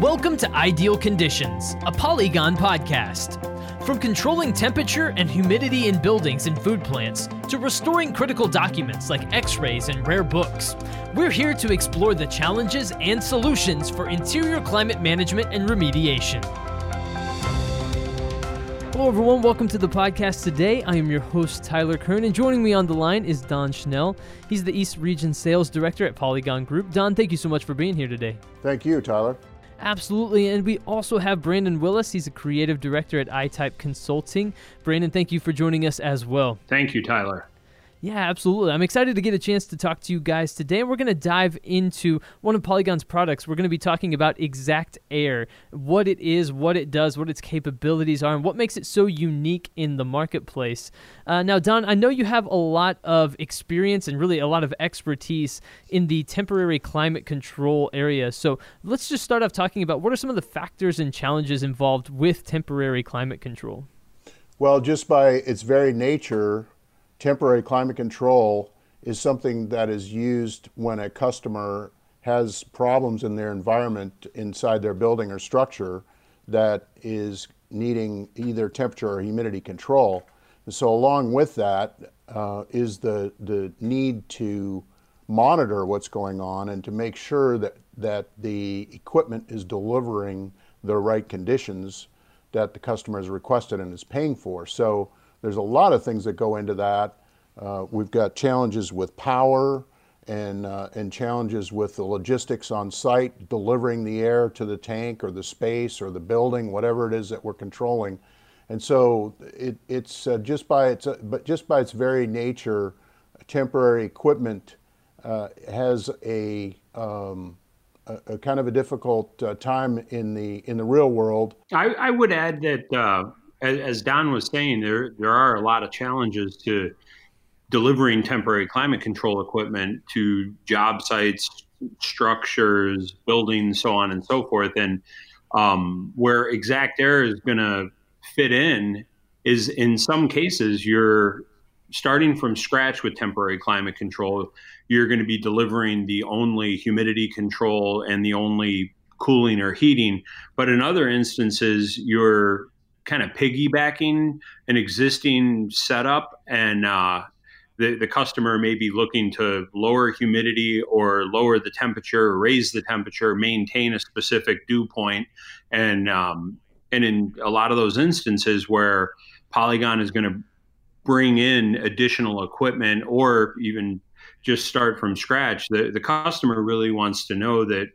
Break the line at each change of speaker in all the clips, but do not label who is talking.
Welcome to Ideal Conditions, a Polygon podcast. From controlling temperature and humidity in buildings and food plants to restoring critical documents like x rays and rare books, we're here to explore the challenges and solutions for interior climate management and remediation. Hello, everyone. Welcome to the podcast today. I am your host, Tyler Kern, and joining me on the line is Don Schnell. He's the East Region Sales Director at Polygon Group. Don, thank you so much for being here today.
Thank you, Tyler.
Absolutely. And we also have Brandon Willis. He's a creative director at iType Consulting. Brandon, thank you for joining us as well.
Thank you, Tyler.
Yeah, absolutely. I'm excited to get a chance to talk to you guys today. We're going to dive into one of Polygon's products. We're going to be talking about Exact Air, what it is, what it does, what its capabilities are, and what makes it so unique in the marketplace. Uh, now, Don, I know you have a lot of experience and really a lot of expertise in the temporary climate control area. So let's just start off talking about what are some of the factors and challenges involved with temporary climate control?
Well, just by its very nature, temporary climate control is something that is used when a customer has problems in their environment inside their building or structure that is needing either temperature or humidity control. And so along with that uh, is the, the need to monitor what's going on and to make sure that, that the equipment is delivering the right conditions that the customer has requested and is paying for. So there's a lot of things that go into that. Uh, we've got challenges with power and, uh, and challenges with the logistics on site, delivering the air to the tank or the space or the building, whatever it is that we're controlling. And so it, it's uh, just by its, uh, but just by its very nature, temporary equipment uh, has a, um, a, a, kind of a difficult uh, time in the in the real world.
I, I would add that as, Don was saying, there there are a lot of challenges to delivering temporary climate control equipment to job sites, structures, buildings, so on and so forth. And um, where exact air is going to fit in is in some cases you're starting from scratch with temporary climate control. You're going to be delivering the only humidity control and the only cooling or heating. But in other instances, you're kind of piggybacking an existing setup and uh, the, the customer may be looking to lower humidity or lower the temperature, raise the temperature, maintain a specific dew point, and um, and in a lot of those instances where Polygon is going to bring in additional equipment or even just start from scratch, the the customer really wants to know that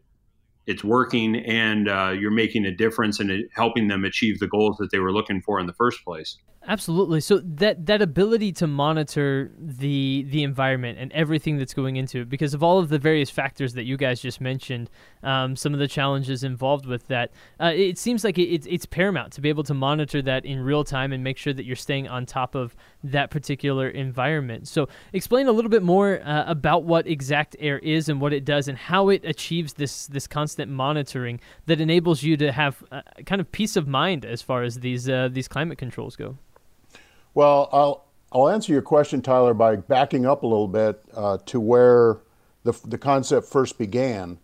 it's working and uh, you're making a difference and helping them achieve the goals that they were looking for in the first place.
Absolutely. So that that ability to monitor the the environment and everything that's going into it, because of all of the various factors that you guys just mentioned, um, some of the challenges involved with that, uh, it seems like it, it's paramount to be able to monitor that in real time and make sure that you're staying on top of that particular environment. So explain a little bit more uh, about what Exact Air is and what it does and how it achieves this this constant monitoring that enables you to have uh, kind of peace of mind as far as these uh, these climate controls go.
Well, I'll I'll answer your question, Tyler, by backing up a little bit uh, to where the the concept first began.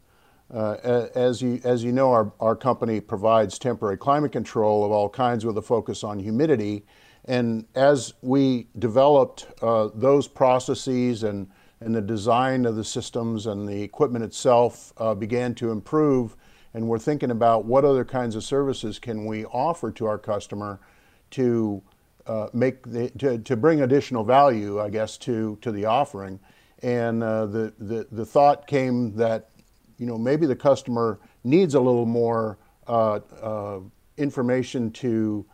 Uh, as you as you know, our our company provides temporary climate control of all kinds with a focus on humidity. And as we developed uh, those processes and and the design of the systems and the equipment itself uh, began to improve, and we're thinking about what other kinds of services can we offer to our customer to uh, make the, to, to bring additional value, I guess, to, to the offering. And uh, the, the, the thought came that, you know, maybe the customer needs a little more uh, uh information to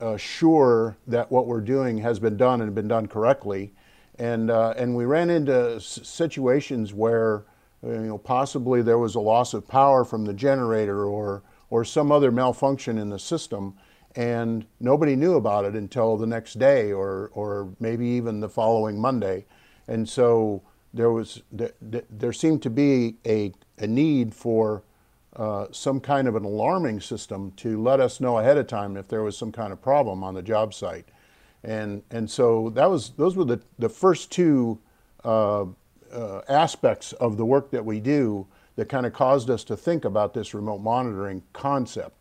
assure that what we're doing has been done and been done correctly. And, uh, and we ran into situations where, you know, possibly there was a loss of power from the generator or, or some other malfunction in the system and nobody knew about it until the next day or, or maybe even the following Monday. And so there was there seemed to be a, a need for uh, some kind of an alarming system to let us know ahead of time if there was some kind of problem on the job site. And, and so that was, those were the, the first two uh, uh, aspects of the work that we do that kind of caused us to think about this remote monitoring concept.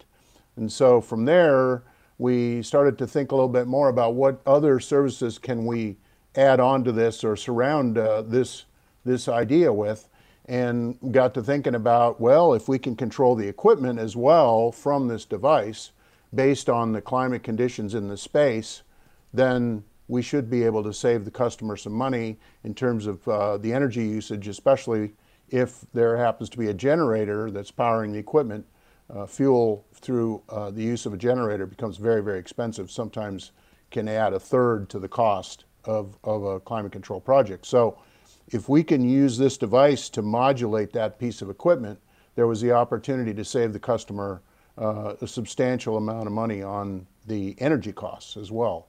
And so from there, we started to think a little bit more about what other services can we add on to this or surround uh, this this idea with and got to thinking about well if we can control the equipment as well from this device based on the climate conditions in the space then we should be able to save the customer some money in terms of uh, the energy usage especially if there happens to be a generator that's powering the equipment uh, fuel through uh, the use of a generator becomes very, very expensive, sometimes can add a third to the cost of, of a climate control project. So if we can use this device to modulate that piece of equipment, there was the opportunity to save the customer uh, a substantial amount of money on the energy costs as well.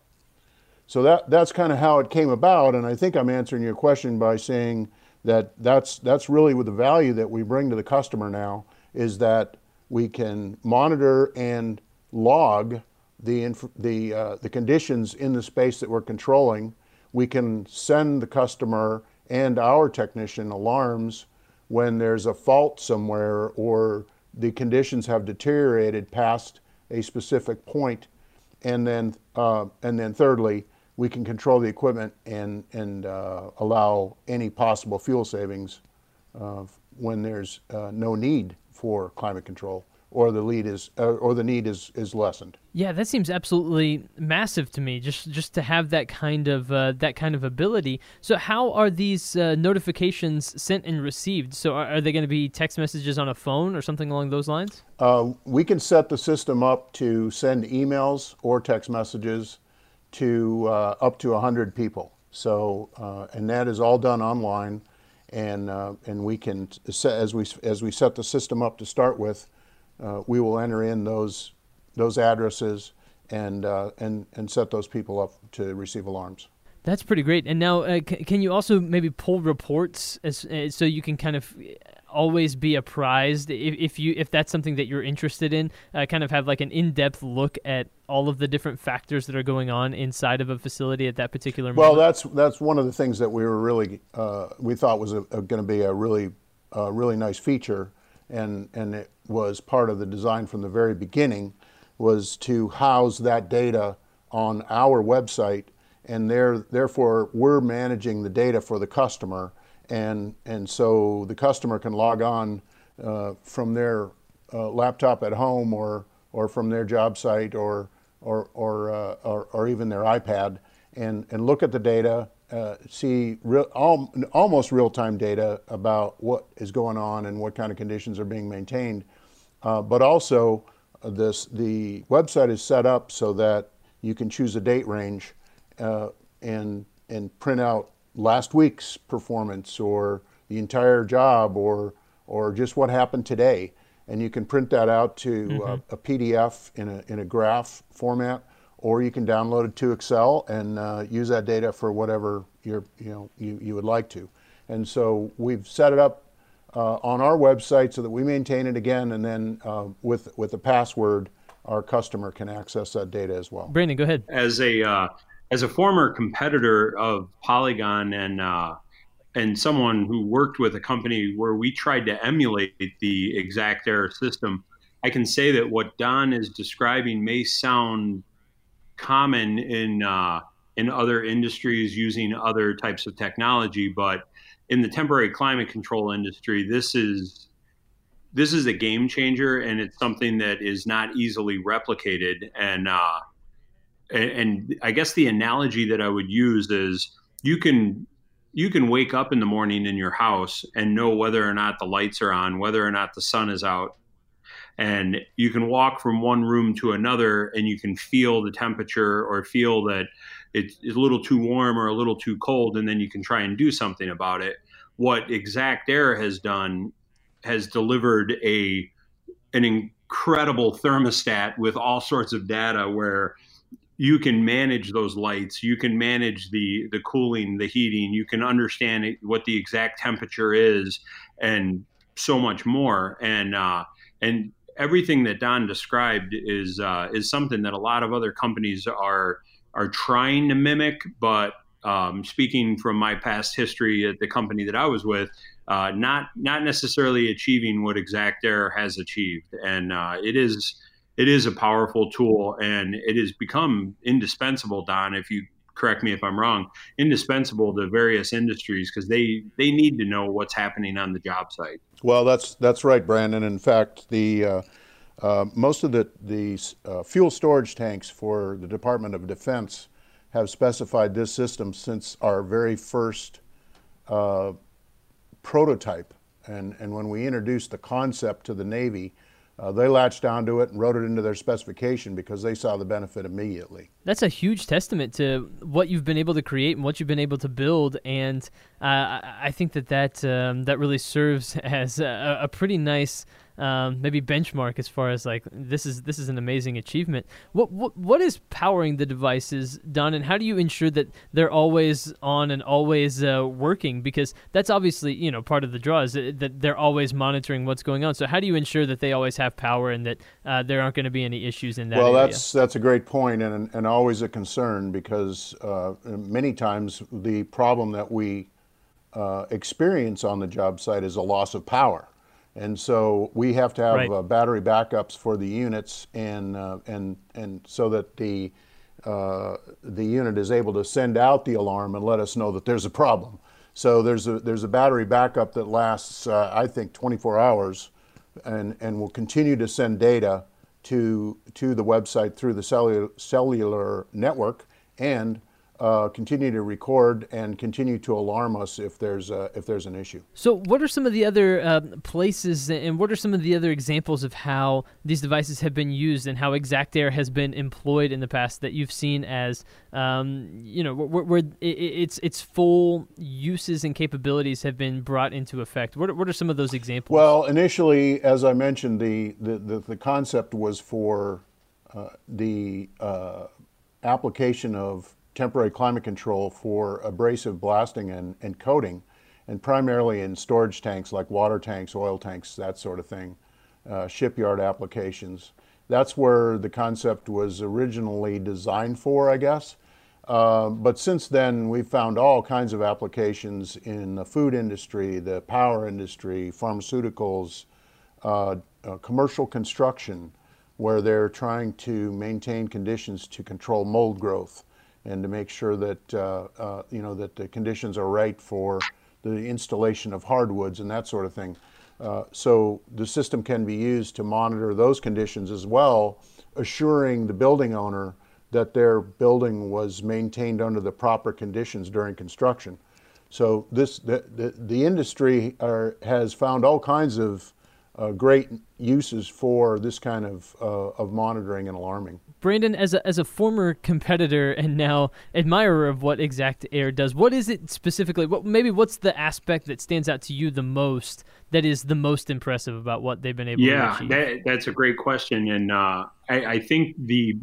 So that, that's kind of how it came about, and I think I'm answering your question by saying that that's, that's really the value that we bring to the customer now is that we can monitor and log the, the, uh, the conditions in the space that we're controlling. We can send the customer and our technician alarms when there's a fault somewhere or the conditions have deteriorated past a specific point. And then, uh, and then thirdly, we can control the equipment and, and uh, allow any possible fuel savings uh, when there's uh, no need for climate control or the lead is uh, or the need is is lessened.
Yeah, that seems absolutely massive to me. Just just to have that kind of uh, that kind of ability. So how are these uh, notifications sent and received? So are, are they going to be text messages on a phone or something along those lines?
Uh, we can set the system up to send emails or text messages to uh, up to hundred people. So uh, and that is all done online and uh, and we can as we as we set the system up to start with, uh, we will enter in those those addresses and uh, and and set those people up to receive alarms.
That's pretty great. And now, uh, c- can you also maybe pull reports as, uh, so you can kind of always be apprised if, if you if that's something that you're interested in? Uh, kind of have like an in-depth look at all of the different factors that are going on inside of a facility at that particular
moment. Well, that's that's one of the things that we were really uh, we thought was going to be a really really nice feature, and and it was part of the design from the very beginning was to house that data on our website and there, therefore we're managing the data for the customer, and and so the customer can log on uh, from their uh, laptop at home or or from their job site or or or, uh, or, or, even their iPad and and look at the data, uh, see real, al- almost real time data about what is going on and what kind of conditions are being maintained, uh, but also uh, this the website is set up so that you can choose a date range and and print out last week's performance or the entire job or or just what happened today and you can print that out to mm-hmm. uh, a PDF in a, in a graph format, or you can download it to Excel and uh, use that data for whatever you're, you, know, you, you would like to. And so we've set it up uh, on our website so that we maintain it again, and then uh, with, with the password, our customer can access that data as well.
Brandon, go ahead.
As a uh, as a former competitor of Polygon and uh, and someone who worked with a company where we tried to emulate the ExactAire system, I can say that what Don is describing may sound common in uh, in other industries using other types of technology, but in the temporary climate control industry, this is this is a game changer, and it's something that is not easily replicated. And uh, and, and I guess the analogy that I would use is you can you can wake up in the morning in your house and know whether or not the lights are on, whether or not the sun is out. And you can walk from one room to another and you can feel the temperature or feel that it's a little too warm or a little too cold, and then you can try and do something about it. What ExactAire has done has delivered a an incredible thermostat with all sorts of data where you can manage those lights you can manage the the cooling the heating you can understand what the exact temperature is and so much more. And uh, and everything that Don described is uh, is something that a lot of other companies are are trying to mimic but um, speaking from my past history at the company that I was with uh, not not necessarily achieving what exact air has achieved, and uh, it is it is a powerful tool, and it has become indispensable. Don, if you correct me if I'm wrong, indispensable to various industries because they they need to know what's happening on the job site.
Well, that's that's right, Brandon. In fact, the uh, uh, most of the the uh, fuel storage tanks for the Department of Defense have specified this system since our very first uh, prototype. And, and when we introduced the concept to the Navy, uh, they latched onto it and wrote it into their specification because they saw the benefit immediately.
That's a huge testament to what you've been able to create and what you've been able to build, and uh, I think that that um, that really serves as a, a pretty nice um, maybe benchmark as far as like this is this is an amazing achievement. What what what is powering the devices, Don, and how do you ensure that they're always on and always uh, working? Because that's obviously you know part of the draw is that they're always monitoring what's going on. So how do you ensure that they always have power and that uh, there aren't going to be any issues in that?
Well,
area?
that's that's a great point and and always a concern because uh, many times the problem that we uh, experience on the job site is a loss of power. And so we have to have right. uh, battery backups for the units, and uh, and and so that the uh, the unit is able to send out the alarm and let us know that there's a problem. So there's a there's a battery backup that lasts, uh, I think, 24 hours, and and will continue to send data to to the website through the cellular cellular network and uh, continue to record and continue to alarm us if there's a, if there's an issue.
So, what are some of the other uh, places, and what are some of the other examples of how these devices have been used and how Exactair has been employed in the past that you've seen as, um, you know, where, where its its full uses and capabilities have been brought into effect? What are, what are some of those examples?
Well, initially, as I mentioned, the the, the, the concept was for uh, the uh, application of temporary climate control for abrasive blasting and, and coating, and primarily in storage tanks like water tanks, oil tanks, that sort of thing, uh, shipyard applications. That's where the concept was originally designed for, I guess. Uh, but since then, we've found all kinds of applications in the food industry, the power industry, pharmaceuticals, uh, uh commercial construction, where they're trying to maintain conditions to control mold growth and to make sure that uh, uh, you know that the conditions are right for the installation of hardwoods and that sort of thing. Uh, so the system can be used to monitor those conditions as well, assuring the building owner that their building was maintained under the proper conditions during construction. So this the, the, the industry are, has found all kinds of uh, great uses for this kind of, uh, of monitoring and alarming.
Brandon, as a, as a former competitor and now admirer of what Exact Air does, what is it specifically? What maybe what's the aspect that stands out to you the most? That is the most impressive about what they've been able
yeah,
to achieve.
Yeah, that, that's a great question, and uh, I, I think the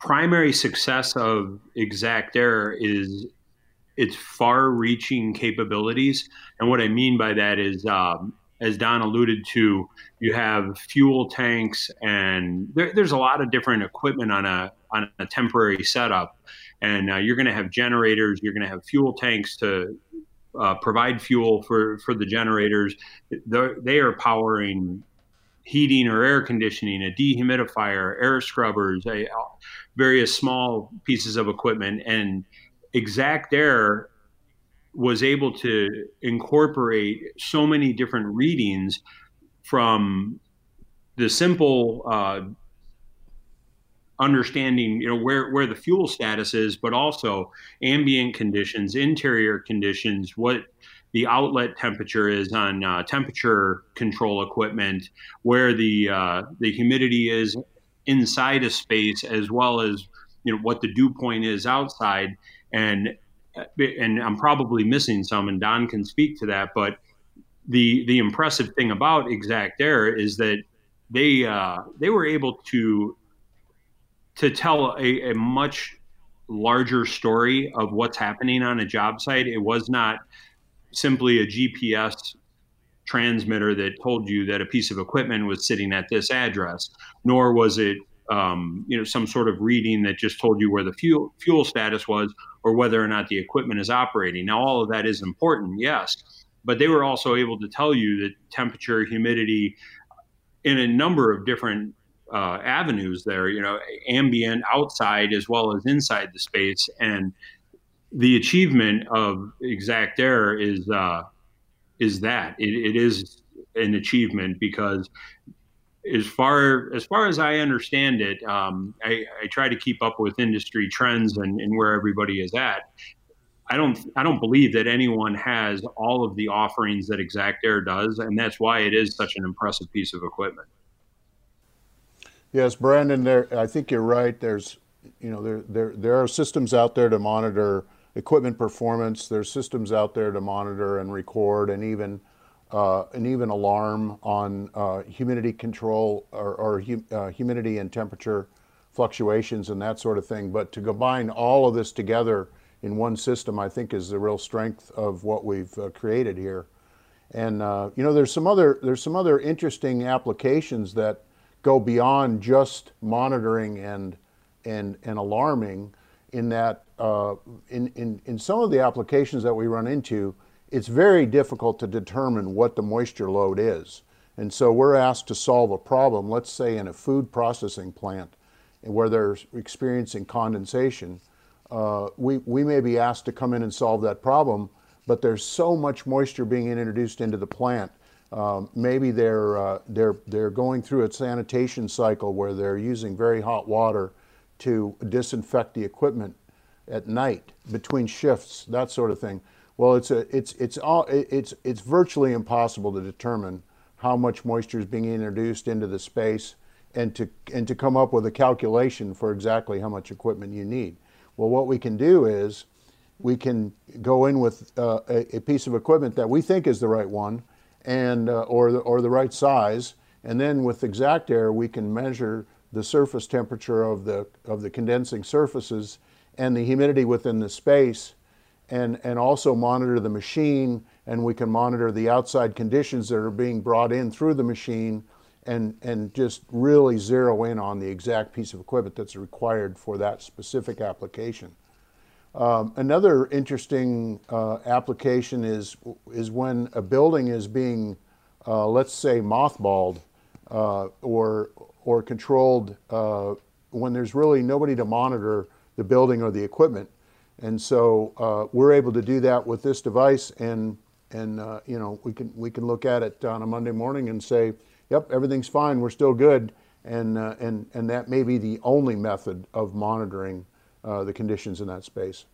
primary success of Exact Air is its far-reaching capabilities, and what I mean by that is um, as Don alluded to, you have fuel tanks, and there, there's a lot of different equipment on a on a temporary setup. And uh, you're going to have generators. You're going to have fuel tanks to uh, provide fuel for for the generators. They're, they are powering heating or air conditioning, a dehumidifier, air scrubbers, a, various small pieces of equipment, and Exactair was able to incorporate so many different readings from the simple uh, understanding you know where where the fuel status is but also ambient conditions interior conditions what the outlet temperature is on uh, temperature control equipment where the uh, the humidity is inside a space as well as you know what the dew point is outside. And and I'm probably missing some, and Don can speak to that. But the the impressive thing about Exactair is that they uh, they were able to to tell a, a much larger story of what's happening on a job site. It was not simply a GPS transmitter that told you that a piece of equipment was sitting at this address, nor was it um, you know some sort of reading that just told you where the fuel fuel status was or whether or not the equipment is operating. Now all of that is important, yes, but they were also able to tell you that temperature, humidity, in a number of different uh, avenues there, you know, ambient, outside, as well as inside the space. And the achievement of Exactair is uh, is that it, it is an achievement because as far as far as I understand it, um, I, I, try to keep up with industry trends and, and, where everybody is at. I don't I don't believe that anyone has all of the offerings that Exactair does, and that's why it is such an impressive piece of equipment.
Yes, Brandon, there I think you're right. There's you know there there there are systems out there to monitor equipment performance. There's systems out there to monitor and record and even uh, and even alarm on uh, humidity control or, or uh, humidity and temperature fluctuations and that sort of thing. But to combine all of this together in one system, I think, is the real strength of what we've uh, created here. And uh, you know, there's some other there's some other interesting applications that go beyond just monitoring and and and alarming. In that, uh, in in in some of the applications that we run into, it's very difficult to determine what the moisture load is. And so we're asked to solve a problem, let's say in a food processing plant where they're experiencing condensation. Uh, we, we may be asked to come in and solve that problem, but there's so much moisture being introduced into the plant. Um, maybe they're, uh, they're, they're going through a sanitation cycle where they're using very hot water to disinfect the equipment at night between shifts, that sort of thing. Well, it's a, it's it's all it's it's virtually impossible to determine how much moisture is being introduced into the space and to and to come up with a calculation for exactly how much equipment you need. Well, what we can do is we can go in with uh, a, a, piece of equipment that we think is the right one and uh, or the, or the right size, and then with Exactair we can measure the surface temperature of the of the condensing surfaces and the humidity within the space and, and also monitor the machine and we can monitor the outside conditions that are being brought in through the machine and, and just really zero in on the exact piece of equipment that's required for that specific application. Um, another interesting uh, application is, is when a building is being, uh, let's say, mothballed uh, or, or controlled uh, when there's really nobody to monitor the building or the equipment. And so uh, we're able to do that with this device, and and uh, you know we can we can look at it on a Monday morning and say, yep, everything's fine, we're still good, and uh, and and that may be the only method of monitoring uh, the conditions in that space.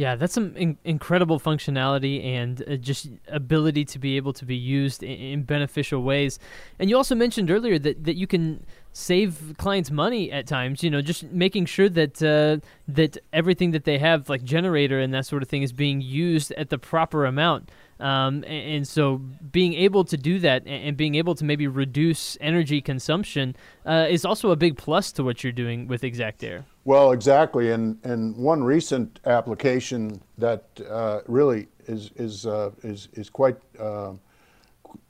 Yeah, that's some in- incredible functionality and uh, just ability to be able to be used in, in, beneficial ways. And you also mentioned earlier that, that you can save clients money at times. You know, just making sure that uh, that everything that they have, like generator and that sort of thing, is being used at the proper amount. Um, and, and, so being able to do that and, and, being able to maybe reduce energy consumption uh, is also a big plus to what you're doing with Exactair.
Well, exactly, and and one recent application that uh, really is is uh, is is quite uh,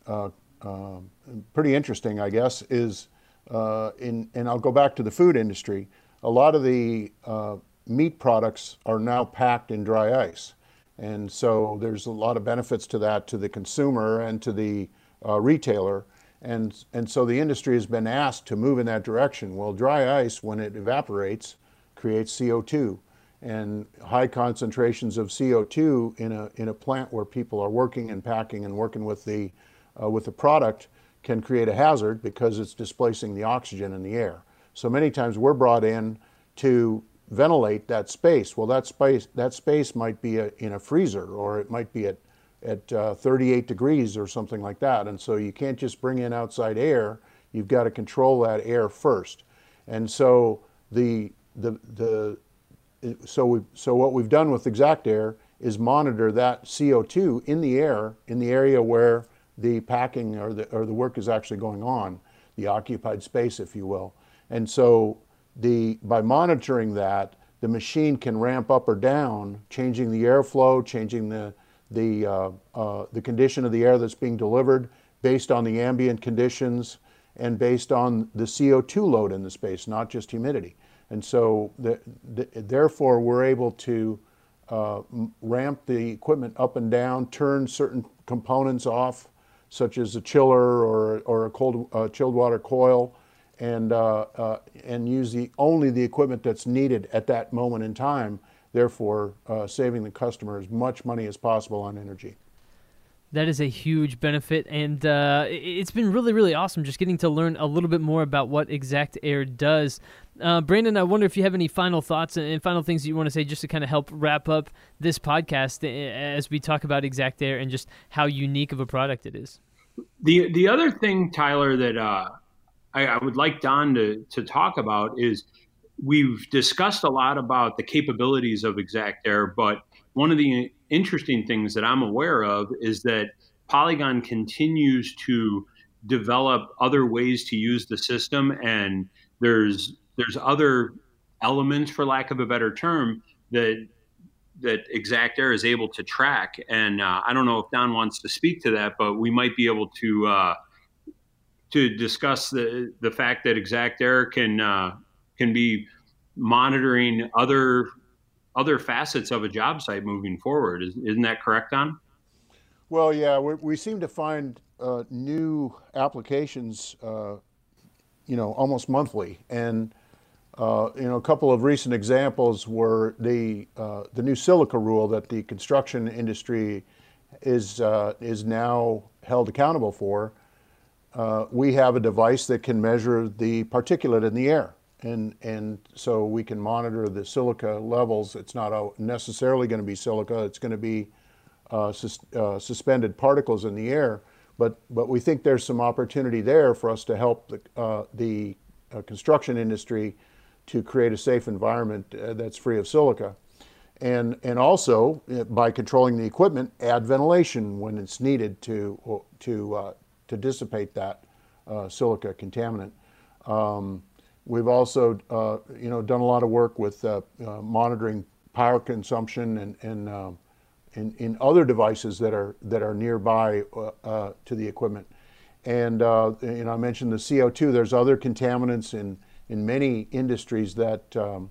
uh, um, pretty interesting, I guess, is uh, in and I'll go back to the food industry. A lot of the meat products are now packed in dry ice. And so there's a lot of benefits to that to the consumer and to the uh, retailer. And, and so the industry has been asked to move in that direction. Well, dry ice, when it evaporates, creates CO2. And high concentrations of CO2 in a, in a plant where people are working and packing and working with the, uh, with the product can create a hazard because it's displacing the oxygen in the air. So many times we're brought in to ventilate that space. Well, that space that space might be a, in a freezer, or it might be at at uh, 38 degrees or something like that. And so you can't just bring in outside air. You've got to control that air first. And so the the the so we so what we've done with Exactair is monitor that CO2 in the air in the area where the packing or the or the work is actually going on, the occupied space, if you will. And so the, by monitoring that, the machine can ramp up or down, changing the airflow, changing the, the, uh, uh, the condition of the air that's being delivered based on the ambient conditions and based on the CO2 load in the space, not just humidity. And so, the, the, therefore, we're able to uh, ramp the equipment up and down, turn certain components off, such as a chiller or, or a cold uh, chilled water coil, and, uh, uh, and use the, only the equipment that's needed at that moment in time, therefore uh, saving the customer as much money as possible on energy.
That is a huge benefit, and uh, it's been really, really awesome just getting to learn a little bit more about what Exact Air does. Uh, Brandon, I wonder if you have any final thoughts and final things that you want to say just to kind of help wrap up this podcast as we talk about Exact Air and just how unique of a product it is.
The the other thing, Tyler, that uh, I, I would like Don to to talk about is we've discussed a lot about the capabilities of Exact Air, but one of the interesting things that I'm aware of is that Polygon continues to develop other ways to use the system, and there's there's other elements, for lack of a better term, that that Exact-Air is able to track. And uh, I don't know if Don wants to speak to that, but we might be able to uh, to discuss the the fact that Exact-Air can uh, can be monitoring other other facets of a job site moving forward. Is, not that correct, Don?
Well, yeah, we, we seem to find uh, new applications, uh, you know, almost monthly, and uh, you know, a couple of recent examples were the uh, the new silica rule that the construction industry is uh, is now held accountable for. Uh, we have a device that can measure the particulate in the air, and and so we can monitor the silica levels. It's not necessarily going to be silica; it's going to be uh, sus uh, suspended particles in the air. But but we think there's some opportunity there for us to help the the construction industry to create a safe environment uh, that's free of silica. And, and also, uh, by controlling the equipment, add ventilation when it's needed to, to, uh, to dissipate that uh, silica contaminant. Um, we've also uh, you know, done a lot of work with uh, monitoring power consumption and, and in, in other devices that are, that are nearby to the equipment. And you know, I mentioned the CO2. There's other contaminants in in many industries that um,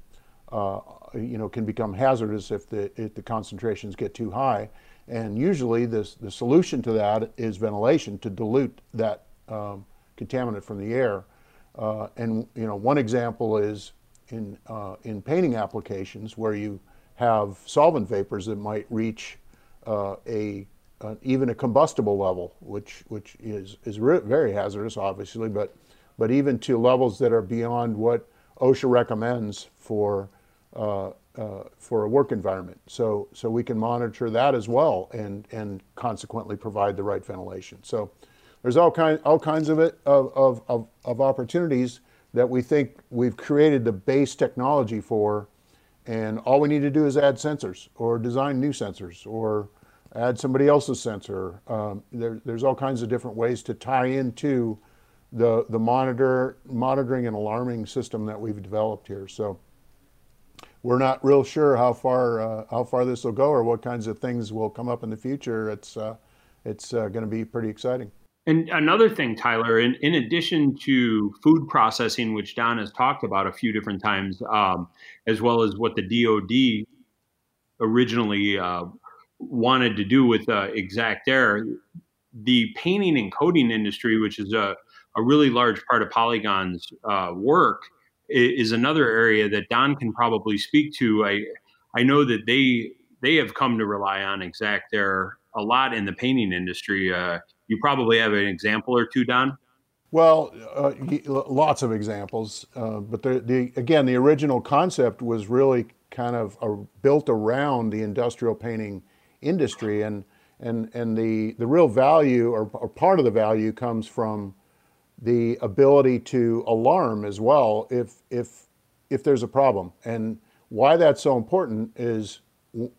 uh, you know can become hazardous if the if the concentrations get too high. And usually, this the solution to that is ventilation to dilute that um, contaminant from the air. Uh, and you know, one example is in uh, in painting applications where you have solvent vapors that might reach uh, a even a combustible level, which which is is very hazardous, obviously, but but even to levels that are beyond what OSHA recommends for uh, uh, for a work environment. So so we can monitor that as well and and consequently provide the right ventilation. So there's all kind all kinds of it of of, of, of opportunities that we think we've created the base technology for and all we need to do is add sensors or design new sensors or add somebody else's sensor. Um, there, there's all kinds of different ways to tie into the, the monitor, monitoring and alarming system that we've developed here. So we're not real sure how far, uh, how far this will go or what kinds of things will come up in the future. It's, uh, it's uh, going to be pretty exciting.
And another thing, Tyler, in, in addition to food processing, which Don has talked about a few different times, um, as well as what the DoD originally uh, wanted to do with uh, Exact Air, the painting and coating industry, which is a a really large part of Polygon's uh, work is another area that Don can probably speak to. I I know that they they have come to rely on Exact Air a lot in the painting industry. Uh, you probably have an example or two, Don.
Well, uh, lots of examples, uh, but the, the, again, the original concept was really kind of a, built around the industrial painting industry, and and and the the real value or, or part of the value comes from the ability to alarm as well if if if there's a problem. And why that's so important is, you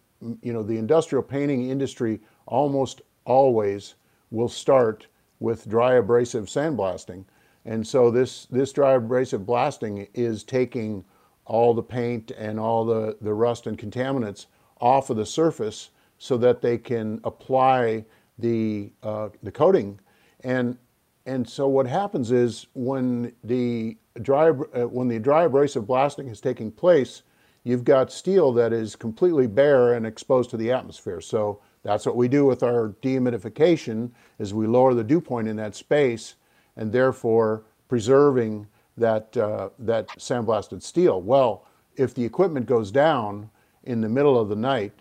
know, the industrial painting industry almost always will start with dry abrasive sandblasting. And so this, this dry abrasive blasting is taking all the paint and all the, the rust and contaminants off of the surface so that they can apply the, uh, the coating. And and so what happens is when the dry, uh, when the dry abrasive blasting is taking place, you've got steel that is completely bare and exposed to the atmosphere. So that's what we do with our dehumidification is we lower the dew point in that space and therefore preserving that, uh, that sandblasted steel. Well, if the equipment goes down in the middle of the night,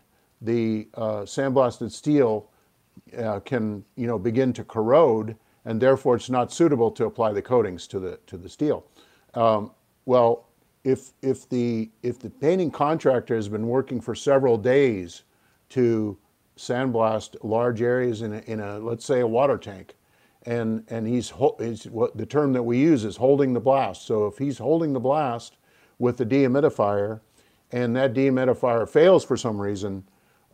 the uh, sandblasted steel uh, can you know begin to corrode, and therefore it's not suitable to apply the coatings to the to the steel. Um, well, if if the if the painting contractor has been working for several days to sandblast large areas in a, in a let's say a water tank, and and he's, he's what the term that we use is holding the blast. So if he's holding the blast with the dehumidifier, and that dehumidifier fails for some reason,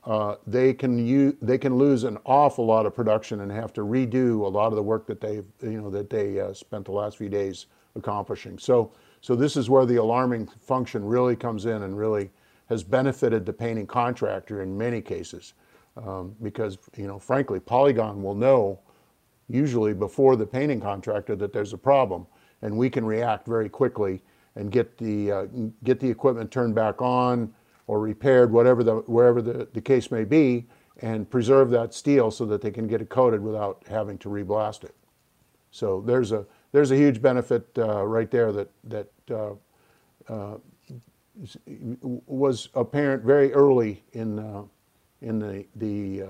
uh, they can use, they can lose an awful lot of production and have to redo a lot of the work that they you know that they uh, spent the last few days accomplishing. So so this is where the alarming function really comes in and really has benefited the painting contractor in many cases um, because you know frankly Polygon will know usually before the painting contractor that there's a problem and we can react very quickly and get the uh, get the equipment turned back on or repaired, whatever the, wherever the, the case may be, and preserve that steel so that they can get it coated without having to reblast it. So there's a, there's a huge benefit uh, right there that, that uh, uh, was apparent very early in, uh, in the, the uh,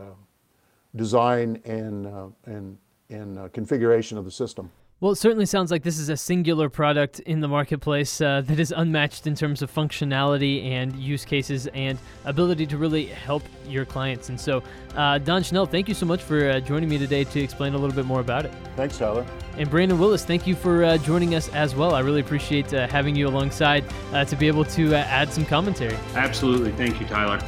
design and, uh, and, and configuration of the system.
Well, it certainly sounds like this is a singular product in the marketplace uh, that is unmatched in terms of functionality and use cases and ability to really help your clients. And so, uh, Don Schnell, thank you so much for uh, joining me today to explain a little bit more about it.
Thanks, Tyler.
And Brandon Willis, thank you for uh, joining us as well. I really appreciate uh, having you alongside uh, to be able to add some commentary.
Absolutely. Thank you, Tyler.